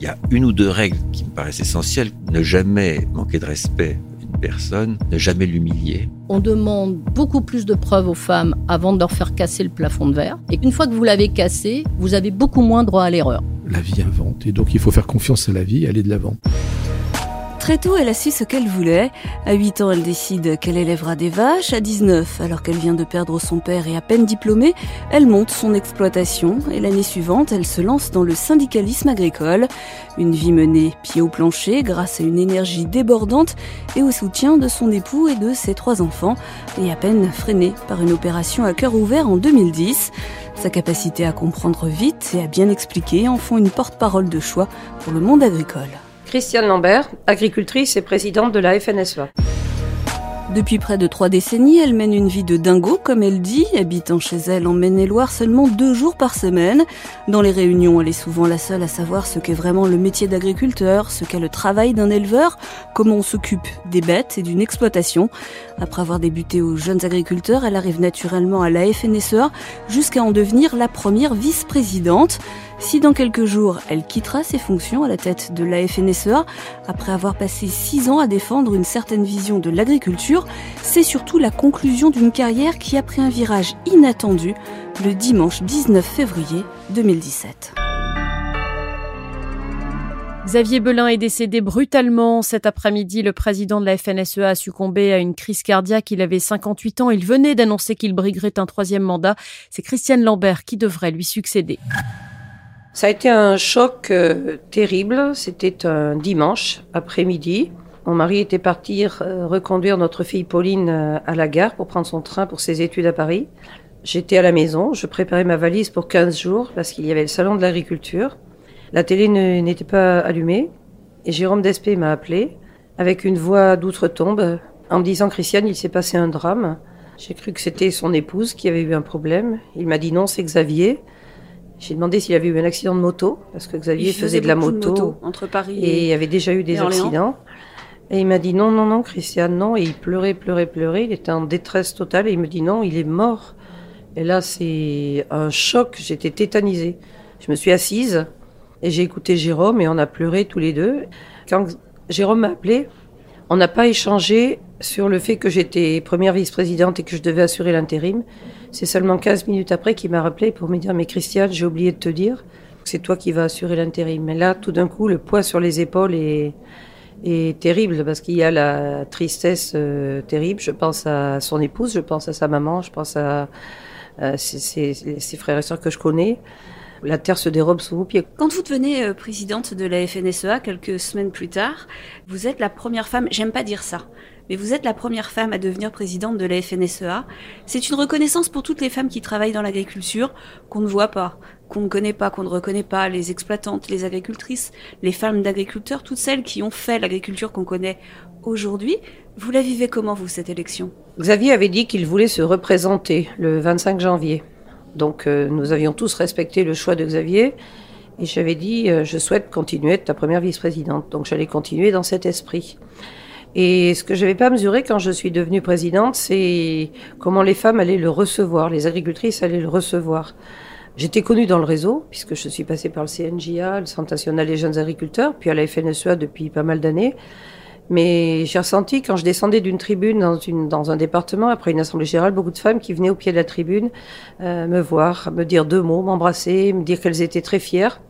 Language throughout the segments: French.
Il y a une ou deux règles qui me paraissent essentielles. Ne jamais manquer de respect à une personne, ne jamais l'humilier. On demande beaucoup plus de preuves aux femmes avant de leur faire casser le plafond de verre. Et une fois que vous l'avez cassé, vous avez beaucoup moins droit à l'erreur. La vie invente. Et donc il faut faire confiance à la vie et aller de l'avant. Très tôt, elle a su ce qu'elle voulait. À 8 ans, elle décide qu'elle élèvera des vaches. À 19, alors qu'elle vient de perdre son père et à peine diplômée, elle monte son exploitation. Et l'année suivante, elle se lance dans le syndicalisme agricole. Une vie menée pied au plancher grâce à une énergie débordante et au soutien de son époux et de ses trois enfants. Et à peine freinée par une opération à cœur ouvert en 2010. Sa capacité à comprendre vite et à bien expliquer en font une porte-parole de choix pour le monde agricole. Christiane Lambert, agricultrice et présidente de la FNSEA. Depuis près de trois décennies, elle mène une vie de dingo, comme elle dit, habitant chez elle en Maine-et-Loire seulement deux jours par semaine. Dans les réunions, elle est souvent la seule à savoir ce qu'est vraiment le métier d'agriculteur, ce qu'est le travail d'un éleveur, comment on s'occupe des bêtes et d'une exploitation. Après avoir débuté aux jeunes agriculteurs, elle arrive naturellement à la FNSEA jusqu'à en devenir la première vice-présidente. Si dans quelques jours, elle quittera ses fonctions à la tête de la FNSEA, après avoir passé six ans à défendre une certaine vision de l'agriculture, c'est surtout la conclusion d'une carrière qui a pris un virage inattendu le dimanche 19 février 2017. Xavier Belin est décédé brutalement cet après-midi. Le président de la FNSEA a succombé à une crise cardiaque. Il avait 58 ans. Il venait d'annoncer qu'il briguerait un troisième mandat. C'est Christiane Lambert qui devrait lui succéder. Ça a été un choc euh, terrible. C'était un dimanche après-midi. Mon mari était parti euh, reconduire notre fille Pauline euh, à la gare pour prendre son train pour ses études à Paris. J'étais à la maison, je préparais ma valise pour 15 jours parce qu'il y avait le salon de l'agriculture. La télé n'était pas allumée et Jérôme Despé m'a appelé avec une voix d'outre-tombe en me disant Christiane, il s'est passé un drame. J'ai cru que c'était son épouse qui avait eu un problème. Il m'a dit non, c'est Xavier. J'ai demandé s'il avait eu un accident de moto, parce que Xavier faisait, de la moto, entre Paris et, il y avait déjà eu des accidents. Et il m'a dit non, non, non, Christiane, non. Et il pleurait, pleurait, pleurait. Il était en détresse totale et il me dit non, il est mort. Et là, c'est un choc. J'étais tétanisée. Je me suis assise et j'ai écouté Jérôme et on a pleuré tous les deux. Quand Jérôme m'a appelé, on n'a pas échangé sur le fait que j'étais première vice-présidente et que je devais assurer l'intérim. C'est seulement 15 minutes après qu'il m'a rappelé pour me dire Mais Christiane, j'ai oublié de te dire, c'est toi qui vas assurer l'intérim. Mais là, tout d'un coup, le poids sur les épaules est, est terrible parce qu'il y a la tristesse euh, terrible. Je pense à son épouse, je pense à sa maman, je pense à, ses, ses, frères et sœurs que je connais. La terre se dérobe sous vos pieds. Quand vous devenez euh, présidente de la FNSEA quelques semaines plus tard, vous êtes la première femme, j'aime pas dire ça, mais vous êtes la première femme à devenir présidente de la FNSEA. C'est une reconnaissance pour toutes les femmes qui travaillent dans l'agriculture, qu'on ne voit pas, qu'on ne connaît pas, qu'on ne reconnaît pas, les exploitantes, les agricultrices, les femmes d'agriculteurs, toutes celles qui ont fait l'agriculture qu'on connaît aujourd'hui. Vous la vivez comment, vous, cette élection? Xavier avait dit qu'il voulait se représenter le 25 janvier. Donc euh, nous avions tous respecté le choix de Xavier. Et j'avais dit, euh, je souhaite continuer être ta première vice-présidente. Donc j'allais continuer dans cet esprit. Et ce que je n'avais pas mesuré quand je suis devenue présidente, c'est comment les femmes allaient le recevoir, les agricultrices allaient le recevoir. J'étais connue dans le réseau, puisque je suis passée par le CNJA, le Centre national des jeunes agriculteurs, puis à la FNSEA depuis pas mal d'années. Mais j'ai ressenti quand je descendais d'une tribune dans, une, dans un département, après une assemblée générale, beaucoup de femmes qui venaient au pied de la tribune euh, me voir, me dire deux mots, m'embrasser, me dire qu'elles étaient très fières.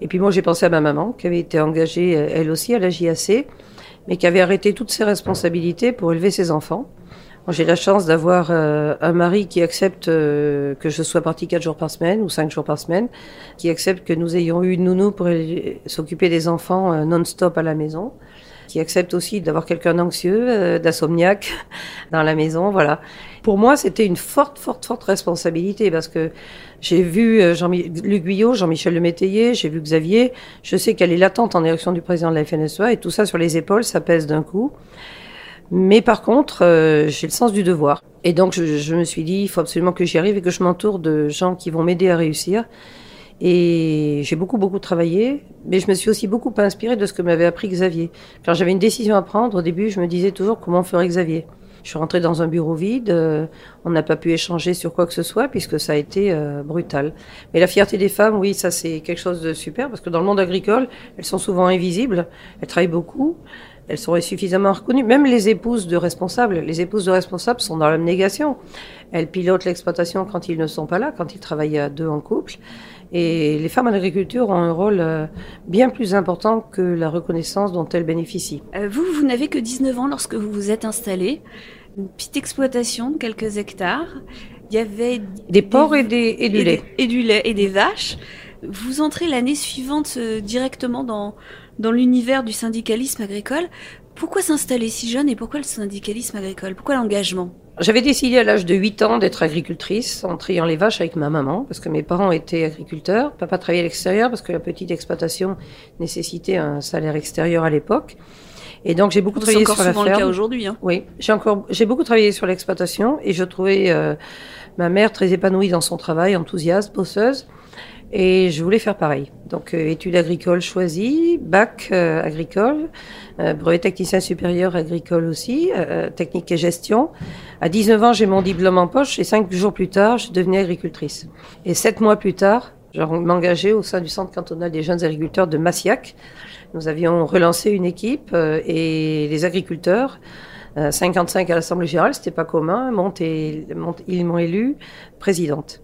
Et puis moi j'ai pensé à ma maman, qui avait été engagée euh, elle aussi à la JAC mais qui avait arrêté toutes ses responsabilités pour élever ses enfants. J'ai la chance d'avoir euh, un mari qui accepte euh, que je sois partie quatre jours par semaine ou cinq jours par semaine, qui accepte que nous ayons eu une nounou pour s'occuper des enfants euh, non-stop à la maison, qui accepte aussi d'avoir quelqu'un d'anxieux, d'assomniaque dans la maison, voilà. Pour moi, c'était une forte, forte, forte responsabilité parce que j'ai vu Jean-Luc Guyot, Jean-Michel Lemétayer, j'ai vu Xavier. Je sais qu'elle est latente en érection du président de la FNSEA et tout ça sur les épaules, ça pèse d'un coup. Mais par contre, euh, j'ai le sens du devoir. Et donc, je, je me suis dit, il faut absolument que j'y arrive et que je m'entoure de gens qui vont m'aider à réussir. Et j'ai beaucoup, beaucoup travaillé, mais je me suis aussi beaucoup inspirée de ce que m'avait appris Xavier. Quand j'avais une décision à prendre, au début, je me disais toujours comment ferait Xavier? Je suis rentrée dans un bureau vide, euh, on n'a pas pu échanger sur quoi que ce soit puisque ça a été euh, brutal. Mais la fierté des femmes, oui, ça c'est quelque chose de super parce que dans le monde agricole, elles sont souvent invisibles, elles travaillent beaucoup, elles sont suffisamment reconnues. Même les épouses de responsables, les épouses de responsables sont dans l'abnégation. Elles pilotent l'exploitation quand ils ne sont pas là, quand ils travaillent à deux en couple. Et les femmes en agriculture ont un rôle euh, bien plus important que la reconnaissance dont elles bénéficient. Euh, vous, vous n'avez que 19 ans lorsque vous vous êtes installé. Une petite exploitation de quelques hectares. Il y avait des porcs et, des, et du et lait. des- et du lait et des vaches. Vous entrez l'année suivante euh, directement dans, dans l'univers du syndicalisme agricole. Pourquoi s'installer si jeune et pourquoi le syndicalisme agricole? Pourquoi l'engagement? J'avais décidé à l'âge de 8 ans d'être agricultrice en triant les vaches avec ma maman parce que mes parents étaient agriculteurs. Papa travaillait à l'extérieur parce que la petite exploitation nécessitait un salaire extérieur à l'époque. Et donc j'ai beaucoup C'est travaillé encore sur la ferme. le cas aujourd'hui. Hein. Oui, j'ai encore, j'ai beaucoup travaillé sur l'exploitation et je trouvais euh, ma mère très épanouie dans son travail, enthousiaste, bosseuse, et je voulais faire pareil. Donc euh, études agricoles choisies, bac euh, agricole, euh, brevet technicien supérieur agricole aussi, euh, technique et gestion. À 19 ans, j'ai mon diplôme en poche et cinq jours plus tard, je devenais agricultrice. Et sept mois plus tard, je m'engageais au sein du centre cantonal des jeunes agriculteurs de Massiac. Nous avions relancé une équipe euh, et les agriculteurs, euh, 55 à l'Assemblée générale, c'était pas commun, et- ils m'ont élue présidente.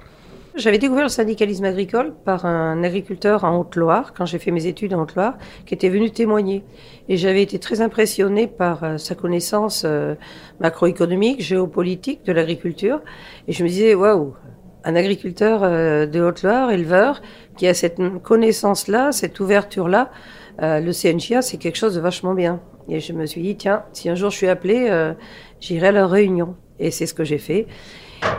J'avais découvert le syndicalisme agricole par un agriculteur en Haute-Loire, quand j'ai fait mes études en Haute-Loire, qui était venu témoigner. Et j'avais été très impressionnée par euh, sa connaissance euh, macroéconomique, géopolitique de l'agriculture. Et je me disais, waouh, un agriculteur euh, de Haute-Loire, éleveur, qui a cette connaissance-là, cette ouverture-là, le CNJA, c'est quelque chose de vachement bien. Et je me suis dit, tiens, si un jour je suis appelée, j'irai à leur réunion. Et c'est ce que j'ai fait.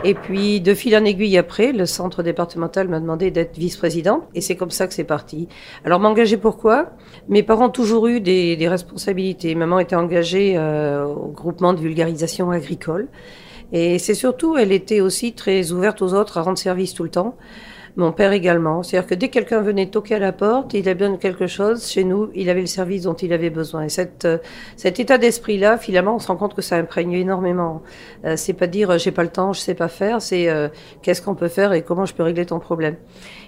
Et puis, de fil en aiguille après, le centre départemental m'a demandé d'être vice-présidente. Et c'est comme ça que c'est parti. Alors, m'engager pourquoi? Mes parents ont toujours eu des, des responsabilités. Maman était engagée euh, au groupement de vulgarisation agricole. Et c'est surtout, elle était aussi très ouverte aux autres à rendre service tout le temps. Mon père également. C'est-à-dire que dès que quelqu'un venait toquer à la porte, il avait besoin de quelque chose, chez nous, il avait le service dont il avait besoin. Et euh, cet état d'esprit-là, finalement, on se rend compte que ça imprègne énormément. Euh, c'est pas dire euh, j'ai pas le temps, je sais pas faire, c'est euh, qu'est-ce qu'on peut faire et comment je peux régler ton problème?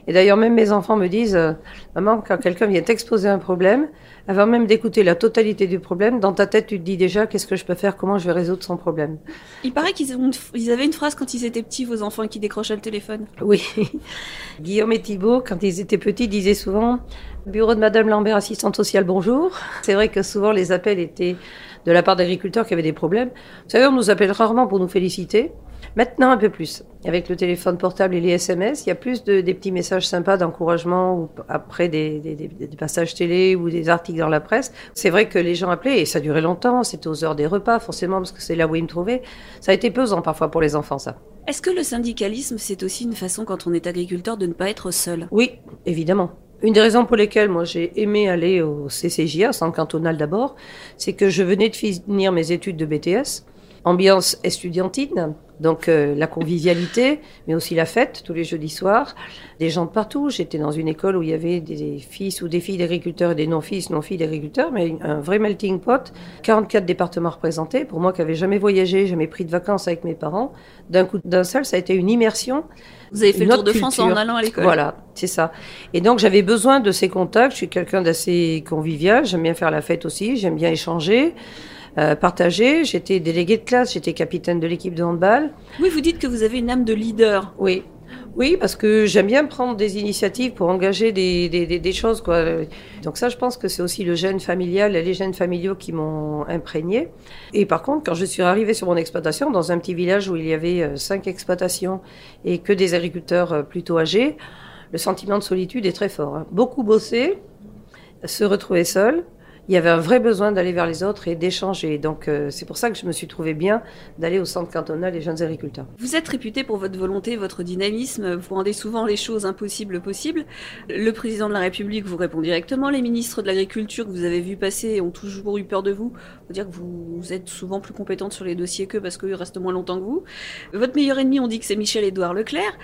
Et d'ailleurs, même mes enfants me disent, euh, maman, quand quelqu'un vient t'exposer un problème, avant même d'écouter la totalité du problème, dans ta tête, tu te dis déjà qu'est-ce que je peux faire, comment je vais résoudre son problème. Il paraît qu'ils ils avaient une phrase quand ils étaient petits, vos enfants, qui décrochaient le téléphone. Oui. Guillaume et Thibault, quand ils étaient petits, disaient souvent Bureau de Madame Lambert, assistante sociale, bonjour. C'est vrai que souvent les appels étaient de la part d'agriculteurs qui avaient des problèmes. Vous savez, on nous appelle rarement pour nous féliciter. Maintenant, un peu plus. Avec le téléphone portable et les SMS, il y a plus de, des petits messages sympas d'encouragement ou après des, des, passages télé ou des articles dans la presse. C'est vrai que les gens appelaient et ça durait longtemps. C'était aux heures des repas, forcément, parce que c'est là où ils me trouvaient. Ça a été pesant parfois pour les enfants, ça. Est-ce que le syndicalisme, c'est aussi une façon, quand on est agriculteur, de ne pas être seul? Oui, évidemment. Une des raisons pour lesquelles moi j'ai aimé aller au CCJA, centre cantonal d'abord, c'est que je venais de finir mes études de BTS, ambiance estudiantine, donc euh, la convivialité, mais aussi la fête tous les jeudis soirs, des gens de partout. J'étais dans une école où il y avait des fils ou des filles d'agriculteurs et des non-fils, non-filles d'agriculteurs, mais un vrai melting pot, 44 départements représentés. Pour moi qui n'avais jamais voyagé, jamais pris de vacances avec mes parents, d'un coup d'un seul, ça a été une immersion. Vous avez fait le tour de France en allant à l'école. Voilà, c'est ça. Et donc j'avais besoin de ces contacts. Je suis quelqu'un d'assez convivial. J'aime bien faire la fête aussi. J'aime bien échanger, euh, partager. J'étais déléguée de classe. J'étais capitaine de l'équipe de handball. Oui, vous dites que vous avez une âme de leader. Oui. Oui, parce que j'aime bien prendre des initiatives pour engager des, des, des, des choses. Quoi. Donc ça, je pense que c'est aussi le gène familial, les gènes familiaux qui m'ont imprégné. Et par contre, quand je suis arrivée sur mon exploitation, dans un petit village où il y avait euh, cinq exploitations et que des agriculteurs euh, plutôt âgés, le sentiment de solitude est très fort. hein. Beaucoup bosser, se retrouver seul. Il y avait un vrai besoin d'aller vers les autres et d'échanger. Donc euh, c'est pour ça que je me suis trouvé bien d'aller au centre cantonal des jeunes agriculteurs. Vous êtes réputé pour votre volonté, votre dynamisme. Vous rendez souvent les choses impossibles possibles. Le président de la République vous répond directement. Les ministres de l'Agriculture que vous avez vu passer ont toujours eu peur de vous. Faut dire que vous, vous êtes souvent plus compétente sur les dossiers qu'eux parce qu'ils restent moins longtemps que vous. Votre meilleur ennemi, on dit que c'est Michel-Édouard Leclerc.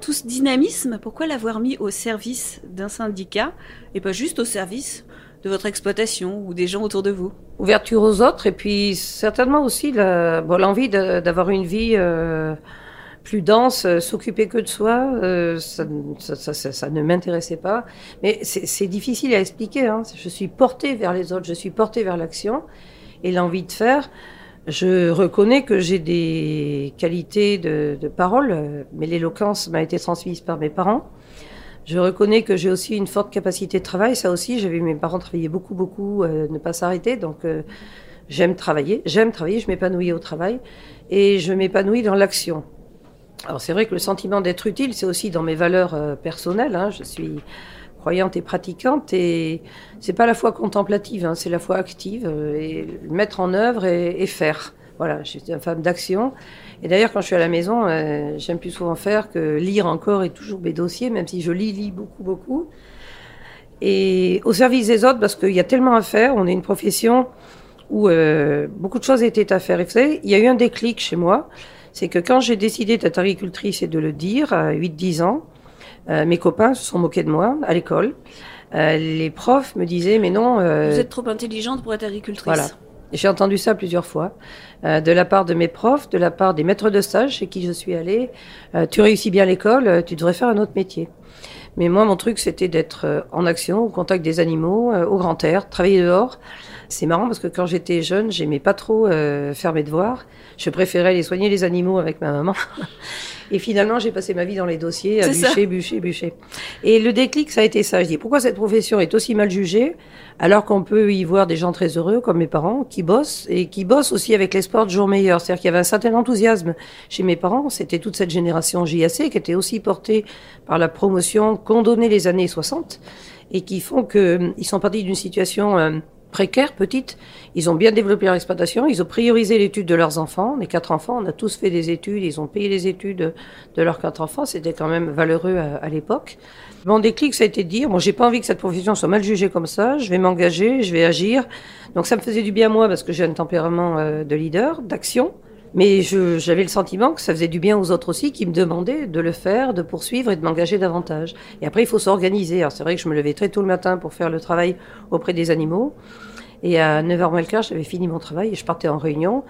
Tout ce dynamisme, pourquoi l'avoir mis au service d'un syndicat et pas juste au service de votre exploitation ou des gens autour de vous Ouverture aux autres et puis certainement aussi l'envie d'avoir une vie euh, plus dense, euh, s'occuper que de soi, euh, ça, ne m'intéressait pas. Mais c'est difficile à expliquer. Hein. Je suis portée vers les autres, je suis portée vers l'action et l'envie de faire. Je reconnais que j'ai des qualités de parole, mais l'éloquence m'a été transmise par mes parents. Je reconnais que j'ai aussi une forte capacité de travail. Ça aussi, vu mes parents travailler beaucoup, beaucoup, euh, ne pas s'arrêter. Donc, j'aime travailler. J'aime travailler. Je m'épanouis au travail et je m'épanouis dans l'action. Alors c'est vrai que le sentiment d'être utile, c'est aussi dans mes valeurs euh, personnelles. Hein. Je suis croyante et pratiquante et c'est pas la foi contemplative, hein, c'est la foi active euh, et mettre en œuvre et, faire. Voilà, je suis une femme d'action. Et d'ailleurs, quand je suis à la maison, euh, j'aime plus souvent faire que lire encore et toujours mes dossiers, même si je lis, lis beaucoup, beaucoup. Et au service des autres, parce qu'il y a tellement à faire, on est une profession où beaucoup de choses étaient à faire. Et vous savez, il y a eu un déclic chez moi c'est que quand j'ai décidé d'être agricultrice et de le dire à 8-10 ans, euh, mes copains se sont moqués de moi à l'école. Euh, les profs me disaient, mais non... Euh, Vous êtes trop intelligente pour être agricultrice. Voilà. J'ai entendu ça plusieurs fois, de la part de mes profs, de la part des maîtres de stage chez qui je suis allée. tu réussis bien l'école, tu devrais faire un autre métier. Mais moi, mon truc, c'était d'être en action, au contact des animaux, au grand air, travailler dehors. C'est marrant parce que quand j'étais jeune, j'aimais pas trop euh, faire mes devoirs. Je préférais aller soigner les animaux avec ma maman. Et finalement, j'ai passé ma vie dans les dossiers à bûcher, bûcher, bûcher. Et le déclic, ça a été ça. Je dis, pourquoi cette profession est aussi mal jugée alors qu'on peut y voir des gens très heureux comme mes parents qui bossent et qui bossent aussi avec l'espoir de jours meilleurs. C'est-à-dire qu'il y avait un certain enthousiasme chez mes parents. C'était toute cette génération JAC qui était aussi portée par la promotion qu'ont donné les années 60 et qui font qu'ils sont partis d'une situation euh, précaires, petites. Ils ont bien développé leur exploitation. Ils ont priorisé l'étude de leurs enfants. Les quatre enfants, on a tous fait des études. Ils ont payé les études de leurs quatre enfants. C'était quand même valeureux à, l'époque. Mon déclic, ça a été de dire, bon, j'ai pas envie que cette profession soit mal jugée comme ça. Je vais m'engager, je vais agir. Donc ça me faisait du bien moi parce que j'ai un tempérament euh, de leader, d'action. Mais j'avais le sentiment que ça faisait du bien aux autres aussi qui me demandaient de le faire, de poursuivre et de m'engager davantage. Et après, il faut s'organiser. Alors c'est vrai que je me levais très tôt le matin pour faire le travail auprès des animaux. Et à 9h moins le quart, j'avais fini mon travail et je partais en réunion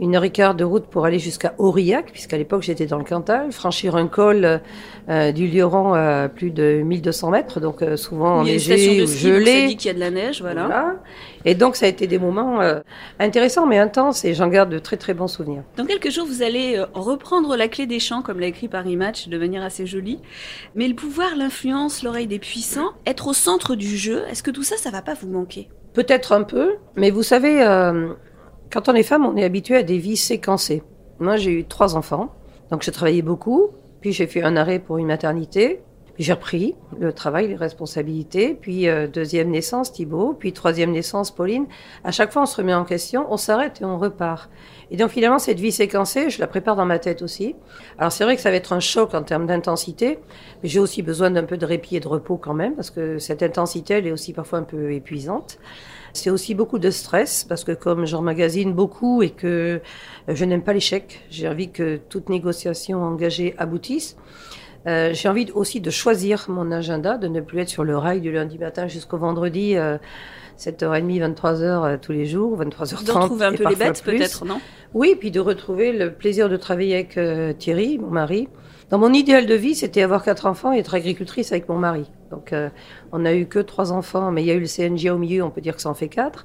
une heure et quart de route pour aller jusqu'à Aurillac, puisqu'à l'époque j'étais dans le Cantal, franchir un col euh, du Lioran à plus de 1200 mètres, donc euh, souvent enneigé ou gelé. dit qu'il y a de la neige, voilà. Et donc ça a été des moments euh, intéressants mais intenses et j'en garde de très très bons souvenirs. Dans quelques jours, vous allez reprendre la clé des champs, comme l'a écrit Paris Match, de manière assez jolie. Mais le pouvoir, l'influence, l'oreille des puissants, être au centre du jeu, est-ce que tout ça, ça va pas vous manquer? Peut-être un peu, mais vous savez, quand on est femme, on est habitué à des vies séquencées. Moi, j'ai eu trois enfants, donc j'ai travaillé beaucoup, puis j'ai fait un arrêt pour une maternité, j'ai repris le travail, les responsabilités, puis euh, deuxième naissance, Thibault, puis troisième naissance, Pauline. À chaque fois, on se remet en question, on s'arrête et on repart. Et donc finalement, cette vie séquencée, je la prépare dans ma tête aussi. Alors c'est vrai que ça va être un choc en termes d'intensité, mais j'ai aussi besoin d'un peu de répit et de repos quand même, parce que cette intensité, elle est aussi parfois un peu épuisante. C'est aussi beaucoup de stress parce que comme j'emmagasine beaucoup et que je n'aime pas l'échec, j'ai envie que toute négociation engagée aboutisse. Euh, j'ai envie aussi de choisir mon agenda, de ne plus être sur le rail du lundi matin jusqu'au vendredi, euh, 7h30, 23h euh, tous les jours, 23h30. De retrouver un peu les bêtes peut-être, non? Oui, puis de retrouver le plaisir de travailler avec euh, Thierry, mon mari. Dans mon idéal de vie, c'était avoir quatre enfants et être agricultrice avec mon mari. Donc, euh, on n'a eu que trois enfants, mais il y a eu le CNG au milieu, on peut dire que ça en fait quatre.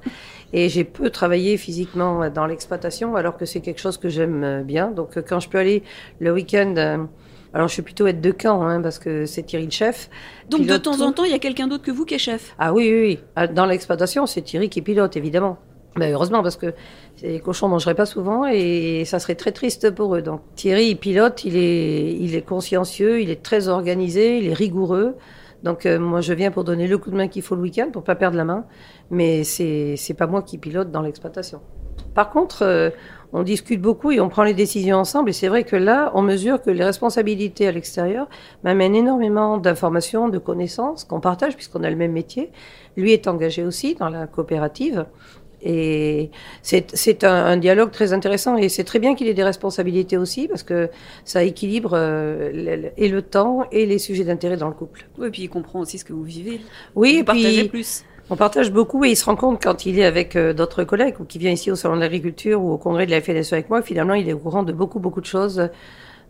Et j'ai peu travaillé physiquement dans l'exploitation, alors que c'est quelque chose que j'aime bien. Donc, quand je peux aller le week-end, alors je suis plutôt être de camp, hein, parce que c'est Thierry le chef. Donc, de temps en temps, il y a quelqu'un d'autre que vous qui est chef? Ah oui, oui, oui. Ah, dans l'exploitation, c'est Thierry qui pilote, évidemment. Ben, heureusement, parce que les cochons mangeraient pas souvent et ça serait très triste pour eux. Donc Thierry, il pilote, il est, il est consciencieux, il est très organisé, il est rigoureux. Donc euh, moi, je viens pour donner le coup de main qu'il faut le week-end pour pas perdre la main, mais c'est c'est pas moi qui pilote dans l'exploitation. Par contre, euh, on discute beaucoup et on prend les décisions ensemble. Et c'est vrai que là, on mesure que les responsabilités à l'extérieur m'amènent énormément d'informations, de connaissances qu'on partage puisqu'on a le même métier. Lui est engagé aussi dans la coopérative. Et c'est un, un, dialogue très intéressant et c'est très bien qu'il ait des responsabilités aussi parce que ça équilibre euh, et le temps et les sujets d'intérêt dans le couple. Oui, et puis il comprend aussi ce que vous vivez. Oui, vous partagez plus. On partage beaucoup et il se rend compte quand il est avec euh, d'autres collègues ou qui vient ici au Salon de l'Agriculture ou au congrès de la FNSE avec moi, finalement il est au courant de beaucoup beaucoup de choses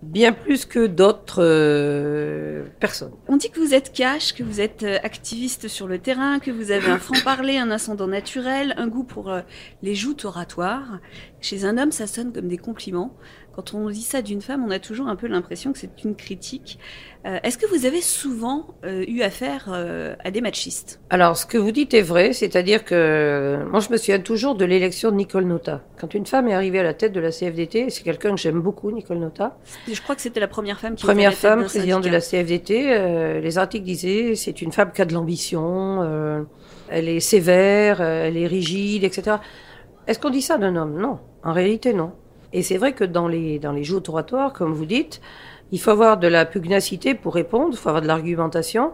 bien plus que d'autres euh, personnes. On dit que vous êtes cash, que vous êtes euh, activiste sur le terrain, que vous avez un franc-parler, un ascendant naturel, un goût pour les joutes oratoires. Chez un homme, ça sonne comme des compliments. Quand on dit ça d'une femme, on a toujours un peu l'impression que c'est une critique. Euh, est-ce que vous avez souvent euh, eu affaire euh, à des machistes? Alors, ce que vous dites est vrai, c'est-à-dire que moi, je me souviens toujours de l'élection de Nicole Nota. Quand une femme est arrivée à la tête de la CFDT, c'est quelqu'un que j'aime beaucoup, Nicole Nota. Je crois que c'était la première femme qui première était à la femme présidente de la. CFDT. les articles disaient c'est une femme qui a de l'ambition, elle est sévère, elle est rigide, etc. Est-ce qu'on dit ça d'un homme? Non, en réalité non. Et c'est vrai que dans les, dans les joutes oratoires, comme vous dites, il faut avoir de la pugnacité pour répondre, il faut avoir de l'argumentation.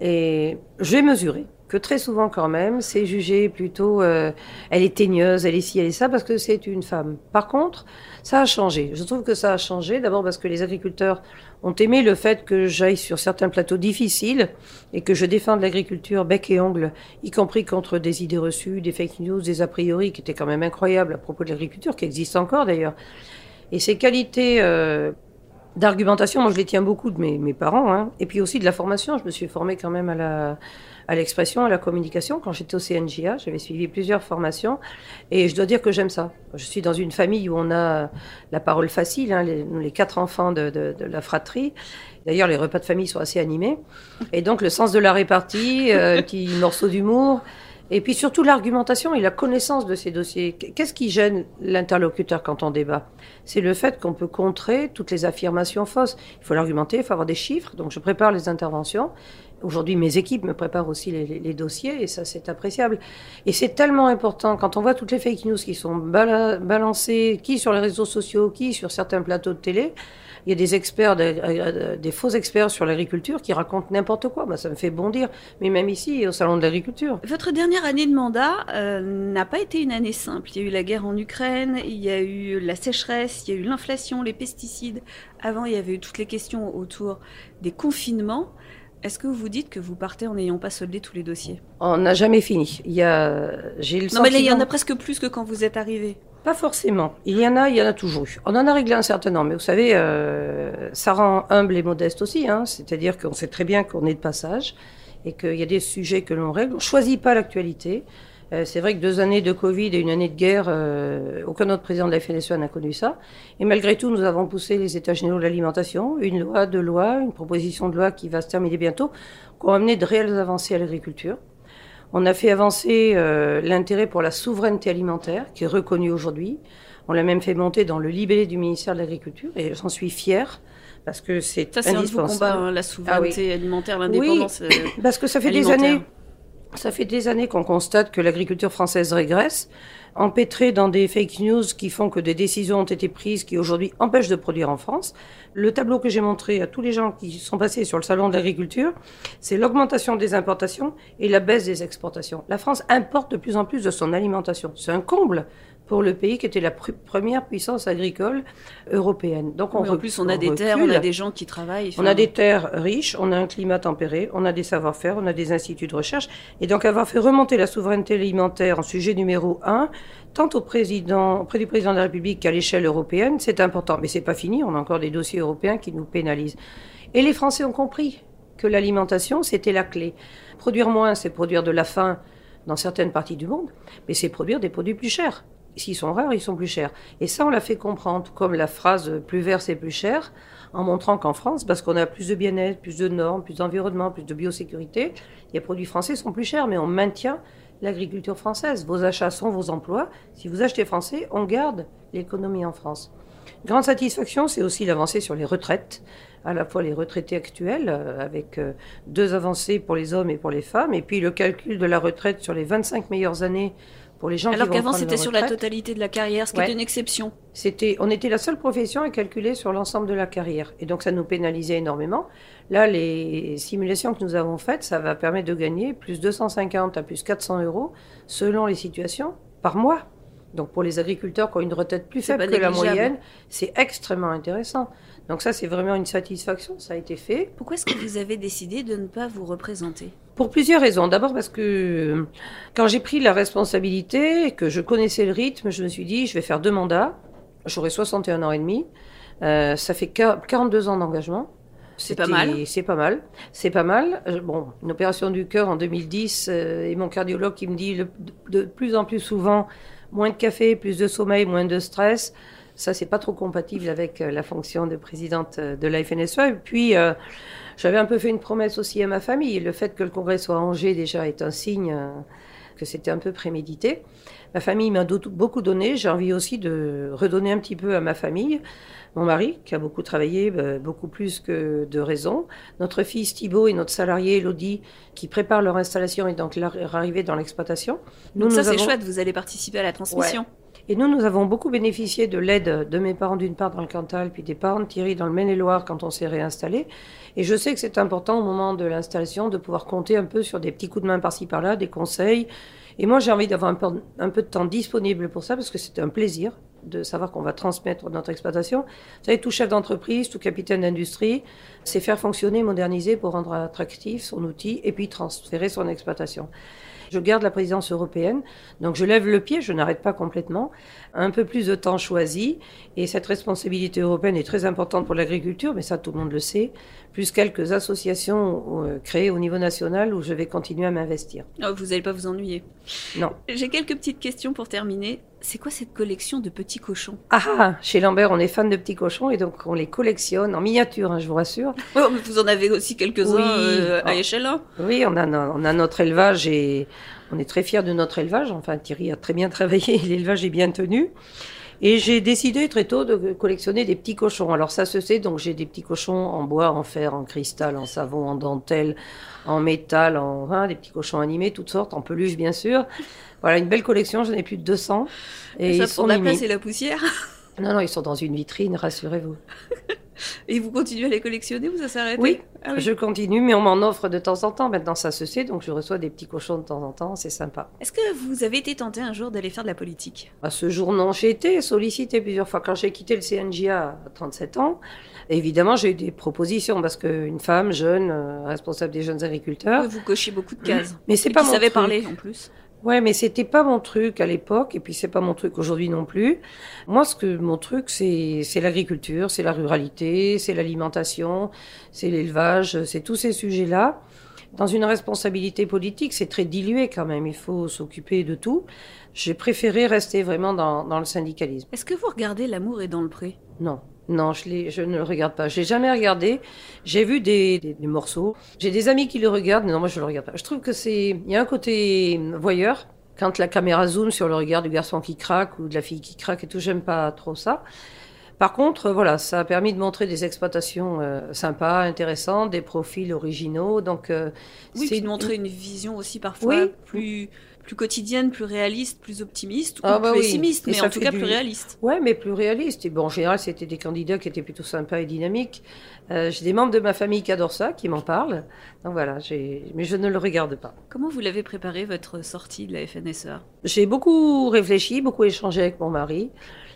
Et j'ai mesuré que très souvent quand même, c'est jugé plutôt, euh, elle est teigneuse, elle est ci, elle est ça, parce que c'est une femme. Par contre, ça a changé. Je trouve que ça a changé, d'abord parce que les agriculteurs ont aimé le fait que j'aille sur certains plateaux difficiles et que je défende l'agriculture bec et ongle, y compris contre des idées reçues, des fake news, des a priori qui étaient quand même incroyables à propos de l'agriculture, qui existent encore d'ailleurs. Et ces qualités euh, d'argumentation, moi je les tiens beaucoup de mes, parents, hein, et puis aussi de la formation. Je me suis formée quand même à la à l'expression, à la communication. Quand j'étais au CNJA, j'avais suivi plusieurs formations et je dois dire que j'aime ça. Je suis dans une famille où on a la parole facile, hein, les, quatre enfants de, de, de la fratrie. D'ailleurs, les repas de famille sont assez animés. Et donc, le sens de la répartie, euh, petit morceau d'humour. Et puis surtout l'argumentation et la connaissance de ces dossiers. Qu'est-ce qui gêne l'interlocuteur quand on débat? C'est le fait qu'on peut contrer toutes les affirmations fausses. Il faut l'argumenter, il faut avoir des chiffres. Donc je prépare les interventions. Aujourd'hui, mes équipes me préparent aussi les, les, dossiers et ça, c'est appréciable. Et c'est tellement important quand on voit toutes les fake news qui sont bala balancées, qui sur les réseaux sociaux, qui sur certains plateaux de télé. Il y a des experts, des, des faux experts sur l'agriculture qui racontent n'importe quoi. Bah, ça me fait bondir. Mais même ici, au salon de l'agriculture. Votre dernière année de mandat euh, n'a pas été une année simple. Il y a eu la guerre en Ukraine, il y a eu la sécheresse, il y a eu l'inflation, les pesticides. Avant, il y avait eu toutes les questions autour des confinements. Est-ce que vous vous dites que vous partez en n'ayant pas soldé tous les dossiers? On n'a jamais fini. Il y a, j'ai le non, sentiment... mais là, il y en a presque plus que quand vous êtes arrivé. Pas forcément. Il y en a, il y en a toujours. On en a réglé un certain nombre, mais vous savez, euh, ça rend humble et modeste aussi. Hein. C'est-à-dire qu'on sait très bien qu'on est de passage et qu'il y a des sujets que l'on règle. On choisit pas l'actualité. Euh, c'est vrai que deux années de Covid et une année de guerre, euh, aucun autre président de la FNSE n'a connu ça. Et malgré tout, nous avons poussé les États généraux de l'alimentation, une loi, deux lois, une proposition de loi qui va se terminer bientôt, qui ont amené de réelles avancées à l'agriculture. On a fait avancer euh, l'intérêt pour la souveraineté alimentaire, qui est reconnu aujourd'hui. On l'a même fait monter dans le libellé du ministère de l'Agriculture, et j'en suis fière parce que c'est Ça, c'est un vos combats, hein, la souveraineté ah, oui. alimentaire, l'indépendance. Oui, parce que ça fait des années. Ça fait des années qu'on constate que l'agriculture française régresse, empêtrée dans des fake news qui font que des décisions ont été prises qui aujourd'hui empêchent de produire en France. Le tableau que j'ai montré à tous les gens qui sont passés sur le salon de l'agriculture, c'est l'augmentation des importations et la baisse des exportations. La France importe de plus en plus de son alimentation. C'est un comble pour le pays qui était la pr première puissance agricole européenne. Donc on oui, en plus on a des recule. terres, on a des gens qui travaillent. On a des terres riches, on a un climat tempéré, on a des savoir-faire, on a des instituts de recherche. Et donc avoir fait remonter la souveraineté alimentaire en sujet numéro un, tant au président, auprès du président de la République qu'à l'échelle européenne, c'est important. Mais c'est pas fini, on a encore des dossiers européens qui nous pénalisent. Et les Français ont compris que l'alimentation, c'était la clé. Produire moins, c'est produire de la faim dans certaines parties du monde, mais c'est produire des produits plus chers s'ils sont rares, ils sont plus chers. Et ça, on l'a fait comprendre, comme la phrase plus vert, c'est plus cher, en montrant qu'en France, parce qu'on a plus de bien-être, plus de normes, plus d'environnement, plus de biosécurité, les produits français sont plus chers, mais on maintient l'agriculture française. Vos achats sont vos emplois. Si vous achetez français, on garde l'économie en France. Grande satisfaction, c'est aussi l'avancée sur les retraites, à la fois les retraités actuels, euh, avec euh, deux avancées pour les hommes et pour les femmes, et puis le calcul de la retraite sur les 25 meilleures années pour les gens Alors qu'avant c'était sur la totalité de la carrière, ce qui ouais. était une exception. C'était, on était la seule profession à calculer sur l'ensemble de la carrière, et donc ça nous pénalisait énormément. Là, les simulations que nous avons faites, ça va permettre de gagner plus 250 à plus 400 euros selon les situations par mois. Donc pour les agriculteurs qui ont une retraite plus faible que la moyenne, c'est extrêmement intéressant. Donc ça, c'est vraiment une satisfaction, ça a été fait. Pourquoi est-ce que vous avez décidé de ne pas vous représenter? Pour plusieurs raisons. D'abord parce que quand j'ai pris la responsabilité et que je connaissais le rythme, je me suis dit, je vais faire deux mandats. J'aurai 61 ans et demi. Euh, ça fait 42 ans d'engagement. C'est pas mal. C'est pas mal. C'est pas mal. Bon, une opération du cœur en 2010 euh, et mon cardiologue qui me dit de plus en plus souvent moins de café, plus de sommeil, moins de stress. Ça, c'est pas trop compatible avec euh, la fonction de présidente de la FNSE. Et puis, j'avais un peu fait une promesse aussi à ma famille. Le fait que le congrès soit à Angers déjà est un signe que c'était un peu prémédité. Ma famille m'a beaucoup donné. J'ai envie aussi de redonner un petit peu à ma famille. Mon mari, qui a beaucoup travaillé, beaucoup plus que de raison. Notre fils Thibault et notre salarié Elodie, qui préparent leur installation et donc leur arrivée dans l'exploitation. Donc ça, c'est chouette, vous allez participer à la transmission. Et nous, nous avons beaucoup bénéficié de l'aide de mes parents d'une part dans le Cantal, puis des parents de Thierry dans le Maine-et-Loire quand on s'est réinstallé. Et je sais que c'est important au moment de l'installation de pouvoir compter un peu sur des petits coups de main par-ci par-là, des conseils. Et moi, j'ai envie d'avoir un peu, un peu de temps disponible pour ça parce que c'est un plaisir de savoir qu'on va transmettre notre exploitation. Vous savez, tout chef d'entreprise, tout capitaine d'industrie, c'est faire fonctionner, moderniser pour rendre attractif son outil et puis transférer son exploitation. Je garde la présidence européenne, donc je lève le pied, je n'arrête pas complètement. Un peu plus de temps choisi, et cette responsabilité européenne est très importante pour l'agriculture, mais ça tout le monde le sait, plus quelques associations euh, créées au niveau national où je vais continuer à m'investir. Oh, vous n'allez pas vous ennuyer Non. J'ai quelques petites questions pour terminer. C'est quoi cette collection de petits cochons? Ah, ah, chez Lambert, on est fan de petits cochons et donc on les collectionne en miniature, hein, je vous rassure. Oh, vous en avez aussi quelques-uns euh, à échelle Oui, on a, on a notre élevage et on est très fiers de notre élevage. Enfin, Thierry a très bien travaillé, l'élevage est bien tenu. Et j'ai décidé très tôt de collectionner des petits cochons. Alors ça se sait, donc j'ai des petits cochons en bois, en fer, en cristal, en savon, en dentelle, en métal, en hein, des petits cochons animés, toutes sortes, en peluche bien sûr. Voilà, une belle collection, j'en ai plus de 200. Et, ça ils sont la place et la poussière Non, non, ils sont dans une vitrine, rassurez-vous. et vous continuez à les collectionner ou ça s'arrête oui, ah oui, je continue, mais on m'en offre de temps en temps. Maintenant, ça se sait, donc je reçois des petits cochons de temps en temps, c'est sympa. Est-ce que vous avez été tenté un jour d'aller faire de la politique? À ce jour, non. J'ai été sollicité plusieurs fois. Quand j'ai quitté le CNJA à 37 ans, évidemment, j'ai eu des propositions parce qu'une femme jeune, euh, responsable des jeunes agriculteurs. Vous cochez beaucoup de cases. Mais c'est pas qui mon savait parler en plus. Ouais, mais c'était pas mon truc à l'époque, et puis c'est pas mon truc aujourd'hui non plus. Moi, ce que mon truc, c'est c'est l'agriculture, c'est la ruralité, c'est l'alimentation, c'est l'élevage, c'est tous ces sujets-là. Dans une responsabilité politique, c'est très dilué quand même. Il faut s'occuper de tout. J'ai préféré rester vraiment dans, dans le syndicalisme. Est-ce que vous regardez L'amour est dans le pré? Non. Non, je, je ne le regarde pas. Je l'ai jamais regardé. J'ai vu des, des, morceaux. J'ai des amis qui le regardent, mais non, moi je le regarde pas. Je trouve que c'est, il y a un côté voyeur quand la caméra zoome sur le regard du garçon qui craque ou de la fille qui craque et tout. J'aime pas trop ça. Par contre, voilà, ça a permis de montrer des exploitations euh, sympas, intéressantes, des profils originaux. Donc, euh, oui, puis de montrer une vision aussi parfois plus plus quotidienne, plus réaliste, plus optimiste, ah, ou bah plus pessimiste, mais en tout cas plus réaliste. Ouais, mais plus réaliste. Et bon, en général, c'était des candidats qui étaient plutôt sympas et dynamiques. Euh, j'ai des membres de ma famille qui adorent ça, qui m'en parlent. Donc voilà, mais je ne le regarde pas. Comment vous l'avez préparé votre sortie de la FNSEA J'ai beaucoup réfléchi, beaucoup échangé avec mon mari.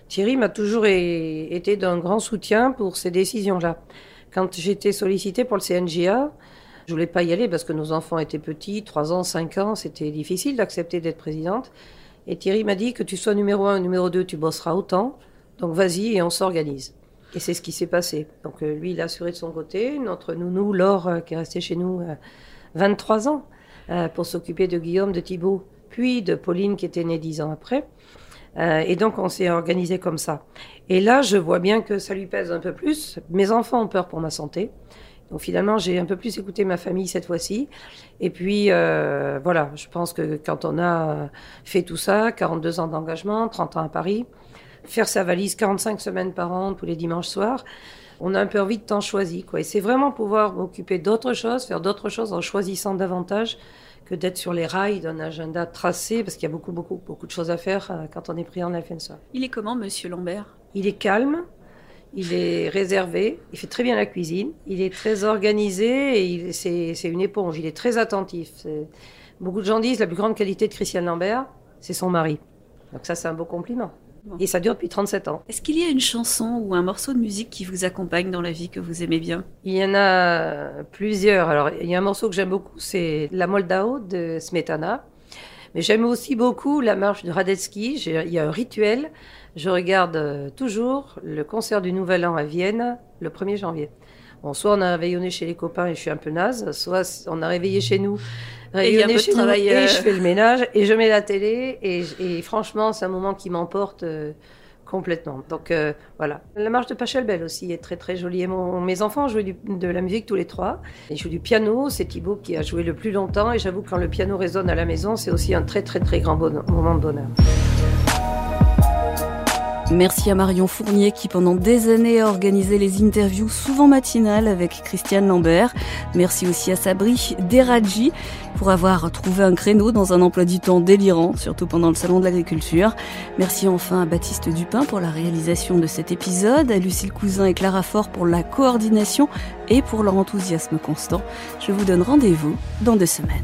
Thierry m'a toujours été d'un grand soutien pour ces décisions-là. Quand j'étais sollicitée pour le CNGA, je voulais pas y aller parce que nos enfants étaient petits, 3 ans, 5 ans, c'était difficile d'accepter d'être présidente. Et Thierry m'a dit que tu sois numéro 1 ou numéro 2, tu bosseras autant. Donc vas-y et on s'organise. Et c'est ce qui s'est passé. Donc euh, lui, il a assuré de son côté. Notre nounou, Laure, euh, qui est restée chez nous 23 euh, ans pour s'occuper de Guillaume, de Thibault, puis de Pauline qui était née 10 ans après. et donc on s'est organisé comme ça. Et là, je vois bien que ça lui pèse un peu plus. Mes enfants ont peur pour ma santé. Donc finalement, j'ai un peu plus écouté ma famille cette fois-ci. Et puis, euh, voilà, je pense que quand on a fait tout ça, 42 ans d'engagement, 30 ans à Paris, faire sa valise 45 semaines par an tous les dimanches soirs, on a un peu envie de temps choisi. Quoi. Et c'est vraiment pouvoir m'occuper d'autres choses, faire d'autres choses en choisissant davantage que d'être sur les rails d'un agenda tracé, parce qu'il y a beaucoup, beaucoup, beaucoup de choses à faire euh, quand on est pris en FNSA. Il est comment, Monsieur Lambert? Il est calme, il est réservé, il fait très bien la cuisine, il est très organisé et c'est une éponge, il est très attentif. Beaucoup de gens disent la plus grande qualité de Christiane Lambert, c'est son mari. Donc ça, c'est un beau compliment. Et ça dure depuis 37 ans. Est-ce qu'il y a une chanson ou un morceau de musique qui vous accompagne dans la vie que vous aimez bien? Il y en a plusieurs. Alors, il y a un morceau que j'aime beaucoup, c'est La Moldao de Smetana. Mais j'aime aussi beaucoup la marche de Radetzky. Il y a un rituel. Je regarde euh, toujours le concert du Nouvel An à Vienne le 1er janvier. Bon, soit on a réveillonné chez les copains et je suis un peu naze, soit on a réveillé chez nous et, et je fais le ménage et je mets la télé et, franchement c'est un moment qui m'emporte euh, complètement. Donc euh, voilà. La marche de Pachelbel aussi est très très jolie. Et mes enfants jouent de la musique tous les trois. Ils jouent du piano. C'est Thibaut qui a joué le plus longtemps et j'avoue quand le piano résonne à la maison, c'est aussi un très très très grand moment de bonheur. Merci à Marion Fournier qui pendant des années a organisé les interviews souvent matinales avec Christiane Lambert. Merci aussi à Sabri Deradji pour avoir trouvé un créneau dans un emploi du temps délirant, surtout pendant le salon de l'agriculture. Merci enfin à Baptiste Dupin pour la réalisation de cet épisode, à Lucille Cousin et Clara Fort pour la coordination et pour leur enthousiasme constant. Je vous donne rendez-vous dans deux semaines.